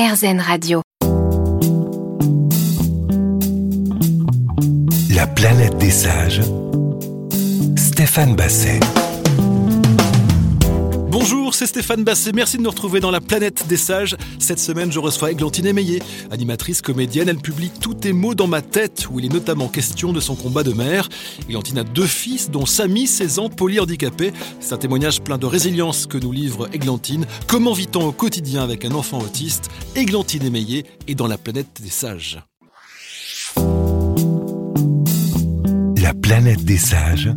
RZN Radio. La planète des sages. Stéphane Basset. Bonjour, c'est Stéphane Basset. Merci de nous retrouver dans la planète des sages. Cette semaine, je reçois Églantine Émeillé, animatrice comédienne. Elle publie Tous tes mots dans ma tête, où il est notamment question de son combat de mère. Églantine a deux fils, dont Samy, 16 ans, polyhandicapé. C'est un témoignage plein de résilience que nous livre Églantine. Comment vit-on au quotidien avec un enfant autiste? Églantine Émeillé est dans la planète des sages. La planète des sages.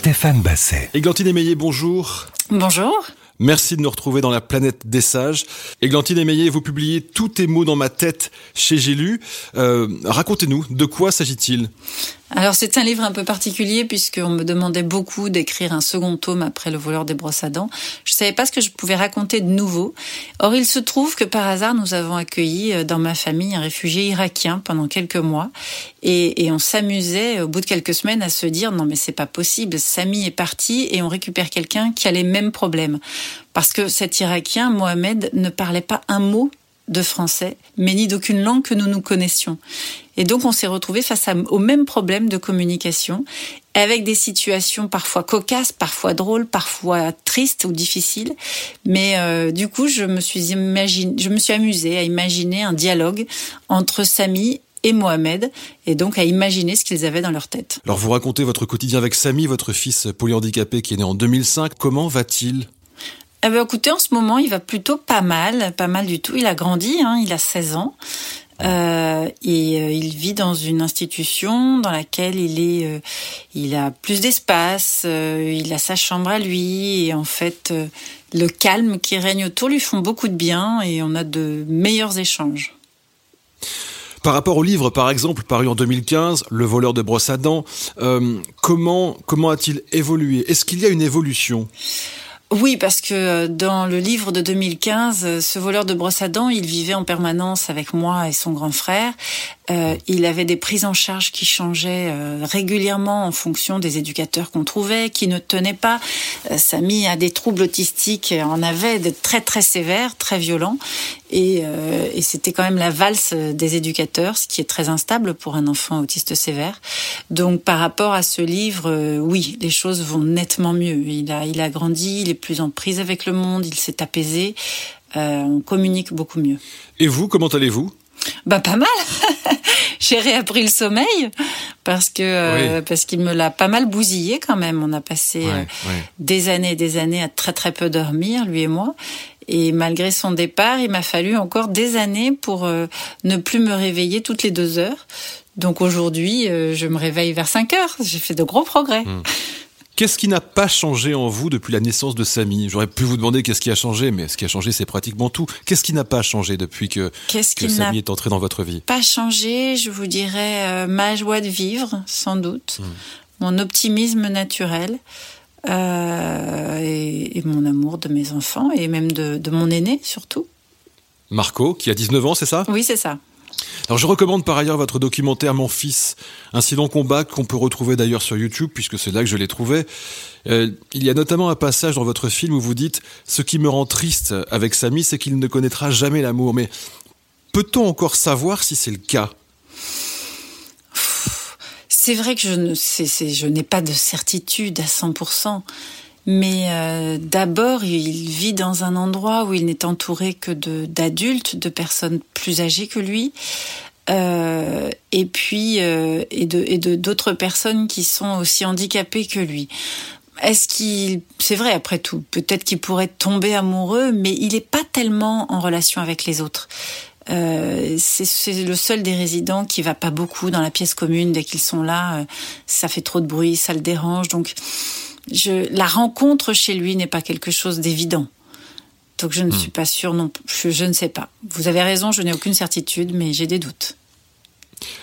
Stéphane Basset. Églantine Émeillé, bonjour. Bonjour. Merci de nous retrouver dans la planète des sages. Églantine Émeillé, vous publiez Tous tes mots dans ma tête chez J'ai lu. Euh, Racontez-nous, de quoi s'agit-il? Alors c'est un livre un peu particulier puisqu'on me demandait beaucoup d'écrire un second tome après Le voleur des brosses à dents. Je savais pas ce que je pouvais raconter de nouveau. Or il se trouve que par hasard nous avons accueilli euh, dans ma famille un réfugié irakien pendant quelques mois et, et on s'amusait au bout de quelques semaines à se dire non mais c'est pas possible, Samy est parti et on récupère quelqu'un qui a les mêmes problèmes parce que cet Irakien Mohamed ne parlait pas un mot de français, mais ni d'aucune langue que nous nous connaissions. Et donc on s'est retrouvé face au même problème de communication, avec des situations parfois cocasses, parfois drôles, parfois tristes ou difficiles. Mais euh, du coup, je me suis imagine, je me suis amusée à imaginer un dialogue entre Samy et Mohamed, et donc à imaginer ce qu'ils avaient dans leur tête. Alors vous racontez votre quotidien avec Samy, votre fils polyhandicapé qui est né en 2005. Comment va-t-il? Eh ben, écoutez, en ce moment, il va plutôt pas mal, pas mal du tout. Il a grandi, hein, il a 16 ans. Euh, et euh, il vit dans une institution dans laquelle il est, euh, il a plus d'espace, euh, il a sa chambre à lui et en fait le calme qui règne autour lui font beaucoup de bien et on a de meilleurs échanges. Par rapport au livre, par exemple, paru en 2015, Le voleur de brosse à dents, comment comment a-t-il évolué? Est-ce qu'il y a une évolution? Oui, parce que euh, dans le livre de 2015, euh, ce voleur de brosse à dents, il vivait en permanence avec moi et son grand frère. Euh, il avait des prises en charge qui changeaient euh, régulièrement en fonction des éducateurs qu'on trouvait, qui ne tenaient pas. Euh, Samy a des troubles autistiques, en avait de très très sévères, très violents, et, euh, et c'était quand même la valse des éducateurs, ce qui est très instable pour un enfant autiste sévère. Donc par rapport à ce livre, oui, les choses vont nettement mieux. Il a, il a grandi, il est plus en prise avec le monde, il s'est apaisé. on communique beaucoup mieux. Et vous, comment allez-vous? Bah pas mal. J'ai réappris le sommeil parce que euh, parce qu'il me l'a pas mal bousillé quand même. On a passé euh, des années et des années à très très peu dormir lui et moi. Et malgré son départ, il m'a fallu encore des années pour euh, ne plus me réveiller toutes les deux heures. Donc aujourd'hui, je me réveille vers 5 heures. J'ai fait de gros progrès. Hmm. Qu'est-ce qui n'a pas changé en vous depuis la naissance de Samy? J'aurais pu vous demander qu'est-ce qui a changé, mais ce qui a changé, c'est pratiquement tout. Qu'est-ce qui n'a pas changé depuis que, que Samy est entré dans votre vie? Pas changé, je vous dirais euh, ma joie de vivre, sans doute, hmm. mon optimisme naturel. Euh, et, mon amour de mes enfants et même de, de mon aîné surtout. Marco, qui a 19 ans, c'est ça? Oui, c'est ça. Alors je recommande par ailleurs votre documentaire Mon fils, long combat qu'on peut retrouver d'ailleurs sur YouTube puisque c'est là que je l'ai trouvé. Euh, il y a notamment un passage dans votre film où vous dites ce qui me rend triste avec Samy, c'est qu'il ne connaîtra jamais l'amour. Mais peut-on encore savoir si c'est le cas? C'est vrai que je n'ai pas de certitude à 100%. Mais euh, d'abord, il vit dans un endroit où il n'est entouré que d'adultes, de, personnes plus âgées que lui, euh, et puis euh, et de et de d'autres personnes qui sont aussi handicapées que lui. Est-ce qu'il, c'est vrai après tout, peut-être qu'il pourrait tomber amoureux, mais il n'est pas tellement en relation avec les autres. Euh, c'est le seul des résidents qui va pas beaucoup dans la pièce commune dès qu'ils sont là. Euh, ça fait trop de bruit, ça le dérange, donc je, la rencontre chez lui n'est pas quelque chose d'évident. Donc je ne hmm. suis pas sûre non je, je ne sais pas. Vous avez raison, je n'ai aucune certitude, mais j'ai des doutes.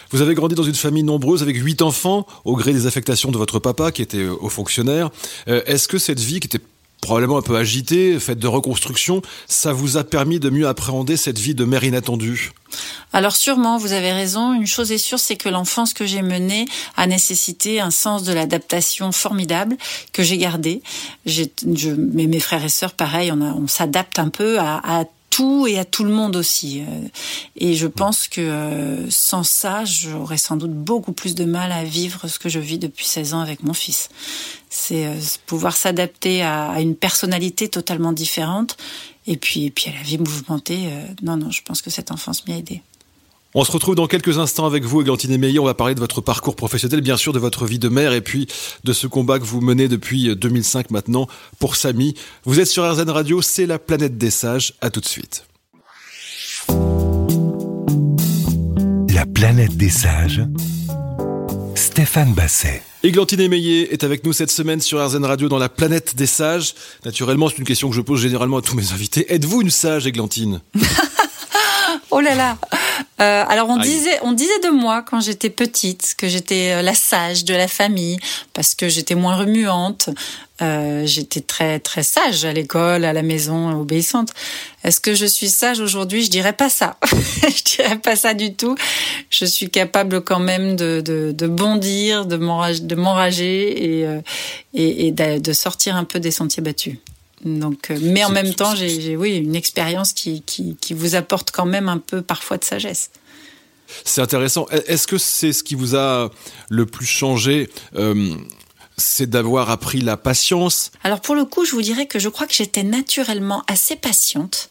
Vous avez grandi dans une famille nombreuse avec huit enfants, au gré des affectations de votre papa qui était haut fonctionnaire. Euh, est-ce que cette vie qui était probablement un peu agitée, faite de reconstruction, ça vous a permis de mieux appréhender cette vie de mère inattendue? Alors sûrement, vous avez raison. Une chose est sûre, c'est que l'enfance que j'ai menée a nécessité un sens de l'adaptation formidable que j'ai gardé. Je, mes frères et sœurs, pareil, on, s'adapte un peu à, à tout et à tout le monde aussi. Et je pense que sans ça, j'aurais sans doute beaucoup plus de mal à vivre ce que je vis depuis 16 ans avec mon fils. C'est pouvoir s'adapter à une personnalité totalement différente et puis, et puis à la vie mouvementée. non, non, je pense que cette enfance m'y a aidé. On se retrouve dans quelques instants avec vous, Églantine Meillet. On va parler de votre parcours professionnel, bien sûr, de votre vie de mère et puis de ce combat que vous menez depuis 2005 maintenant pour Samy. Vous êtes sur RZN Radio, c'est la planète des sages. À tout de suite. La planète des sages. Stéphane Basset. Églantine Meillet est avec nous cette semaine sur RZN Radio dans la planète des sages. Naturellement, c'est une question que je pose généralement à tous mes invités. Êtes-vous une sage, Églantine? Oh là là euh, Alors on disait, on disait de moi quand j'étais petite que j'étais euh, la sage de la famille parce que j'étais moins remuante. Euh, j'étais très très sage à l'école, à la maison, obéissante. Est-ce que je suis sage aujourd'hui? Je dirais pas ça. je dirais pas ça du tout. Je suis capable quand même de, de, de bondir, de m'enrager et, et, et de sortir un peu des sentiers battus. Donc, euh, mais en même temps, j'ai oui une expérience qui, qui, qui, vous apporte quand même un peu parfois de sagesse. C'est intéressant. Est-ce que c'est ce qui vous a le plus changé euh, c'est d'avoir appris la patience? Alors pour le coup, je vous dirais que je crois que j'étais naturellement assez patiente.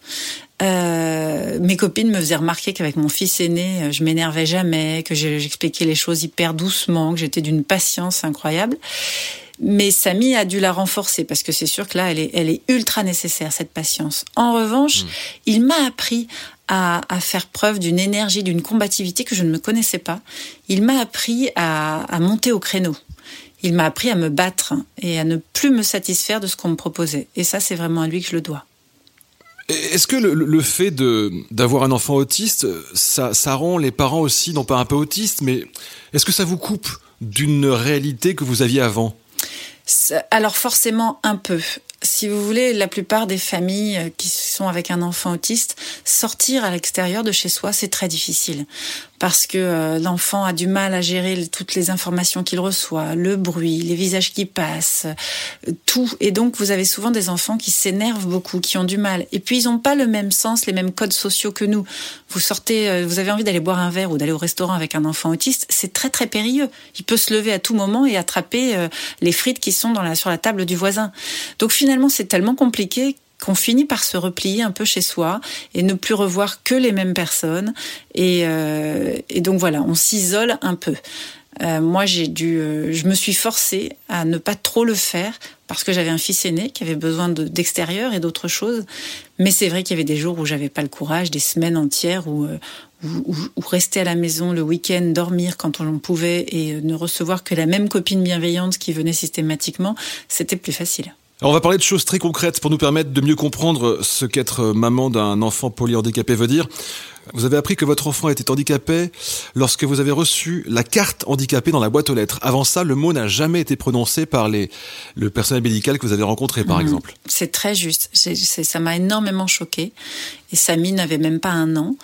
Euh, mes copines me faisaient remarquer qu'avec mon fils aîné, je m'énervais jamais, que j'expliquais les choses hyper doucement, que j'étais d'une patience incroyable. Mais Samy a dû la renforcer parce que c'est sûr que là, elle est, elle est ultra nécessaire, cette patience. En revanche, mmh. il m'a appris à, à, faire preuve d'une énergie, d'une combativité que je ne me connaissais pas. Il m'a appris à, à monter au créneau. Il m'a appris à me battre et à ne plus me satisfaire de ce qu'on me proposait. Et ça, c'est vraiment à lui que je le dois. Est-ce que le, fait d'avoir un enfant autiste, ça, ça rend les parents aussi, non pas un peu autistes, mais est-ce que ça vous coupe d'une réalité que vous aviez avant? Alors forcément un peu si vous voulez, la plupart des familles euh, qui sont avec un enfant autiste, sortir à l'extérieur de chez soi, c'est très difficile. Parce que euh, l'enfant a du mal à gérer toutes les informations qu'il reçoit, le bruit, les visages qui passent, euh, tout. Et donc, vous avez souvent des enfants qui s'énervent beaucoup, qui ont du mal. Et puis, ils n'ont pas le même sens, les mêmes codes sociaux que nous. Vous sortez, vous avez envie d'aller boire un verre ou d'aller au restaurant avec un enfant autiste, c'est très, très périlleux. Il peut se lever à tout moment et attraper les frites qui sont dans la, sur la table du voisin. Donc, finalement, c'est tellement compliqué qu'on finit par se replier un peu chez soi et ne plus revoir que les mêmes personnes. Et, euh, donc voilà, on s'isole un peu. Euh, moi, j'ai dû, euh, je me suis forcée à ne pas trop le faire parce que j'avais un fils aîné qui avait besoin d'extérieur et d'autres choses. Mais c'est vrai qu'il y avait des jours où j'avais pas le courage, des semaines entières où, rester à la maison le week-end, dormir quand on pouvait et ne recevoir que la même copine bienveillante qui venait systématiquement, c'était plus facile. Alors on va parler de choses très concrètes pour nous permettre de mieux comprendre ce qu'être maman d'un enfant polyhandicapé veut dire. Vous avez appris que votre enfant était handicapé lorsque vous avez reçu la carte handicapée dans la boîte aux lettres. Avant ça, le mot n'a jamais été prononcé par les, le personnel médical que vous avez rencontré, par mhm. exemple. C'est très juste. ça m'a énormément choqué. Et Samy n'avait même pas un an.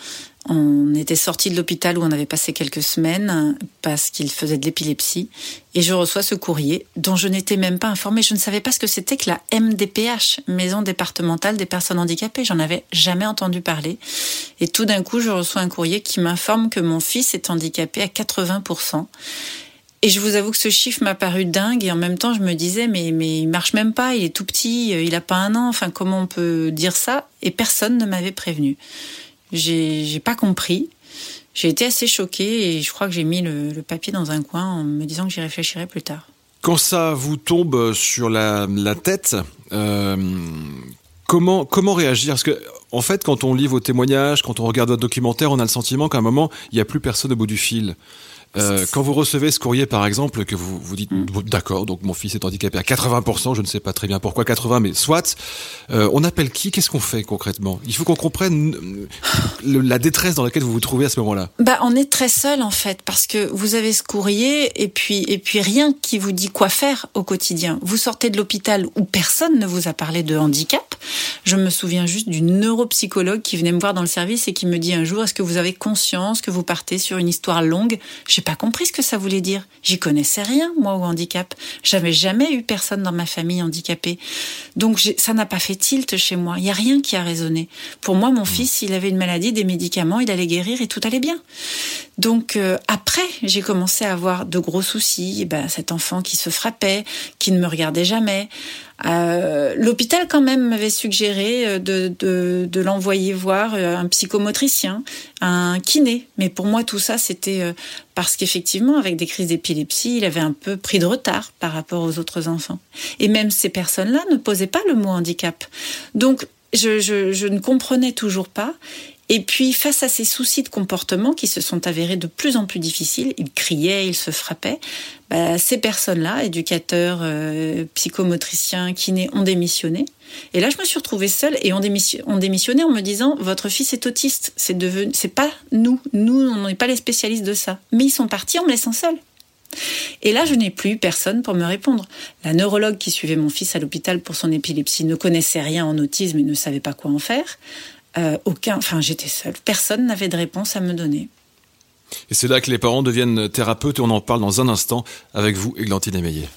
On était sorti de l'hôpital où on avait passé quelques semaines parce qu'il faisait de l'épilepsie et je reçois ce courrier dont je n'étais même pas informée. Je ne savais pas ce que c'était que la MDPH, Maison départementale des personnes handicapées. J'en avais jamais entendu parler. Et tout d'un coup, je reçois un courrier qui m'informe que mon fils est handicapé à 80%. Et je vous avoue que ce chiffre m'a paru dingue et en même temps je me disais mais mais il marche même pas, il est tout petit, il a pas un an, enfin comment on peut dire ça? Et personne ne m'avait prévenu. J'ai pas compris. J'ai été assez choquée et je crois que j'ai mis le, papier dans un coin en me disant que j'y réfléchirai plus tard. Quand ça vous tombe sur la, tête, euh, comment, comment réagir? Parce que, en fait, quand on lit vos témoignages, quand on regarde votre documentaire, on a le sentiment qu'à un moment, il n'y a plus personne au bout du fil. Euh, quand vous recevez ce courrier, par exemple, que vous vous dites, mm. d'accord, donc mon fils est handicapé à 80%, je ne sais pas très bien pourquoi 80, mais soit, euh, on appelle qui Qu'est-ce qu'on fait concrètement? Il faut qu'on comprenne euh, la détresse dans laquelle vous vous trouvez à ce moment-là. Bah, on est très seul en fait, parce que vous avez ce courrier et puis et puis rien qui vous dit quoi faire au quotidien. Vous sortez de l'hôpital où personne ne vous a parlé de handicap. Je me souviens juste d'une neuropsychologue qui venait me voir dans le service et qui me dit un jour, est-ce que vous avez conscience que vous partez sur une histoire longue? J'ai pas compris ce que ça voulait dire. J'y connaissais rien, moi, au handicap. J'avais jamais eu personne dans ma famille handicapée. Donc, ça n'a pas fait tilt chez moi. Il y a rien qui a résonné. Pour moi, mon mmh. fils, il avait une maladie, des médicaments, il allait guérir et tout allait bien. Donc, euh, après, j'ai commencé à avoir de gros soucis. Et ben, cet enfant qui se frappait, qui ne me regardait jamais. Euh, l'hôpital quand même m'avait suggéré euh, de, de, de l'envoyer voir euh, un psychomotricien, un kiné. Mais pour moi, tout ça, c'était parce qu'effectivement, avec des crises d'épilepsie, il avait un peu pris de retard par rapport aux autres enfants. Et même ces personnes-là ne posaient pas le mot handicap. Donc, je, je, je ne comprenais toujours pas. Et puis, face à ces soucis de comportement qui se sont avérés de plus en plus difficiles, ils criaient, ils se frappaient, bah, ces personnes-là, éducateurs, euh, psychomotriciens, kinés, ont démissionné. Et là, je me suis retrouvée seule et ont démissionné, en me disant votre fils est autiste. C'est devenu, c'est pas nous, nous, on n'est pas les spécialistes de ça. Mais ils sont partis en me laissant seule. Et là, je n'ai plus personne pour me répondre. La neurologue qui suivait mon fils à l'hôpital pour son épilepsie ne connaissait rien en autisme et ne savait pas quoi en faire. Euh, aucun, enfin j'étais seule, personne n'avait de réponse à me donner. Et c'est là que les parents deviennent thérapeutes on en parle dans un instant avec vous, Églantine Émeillé.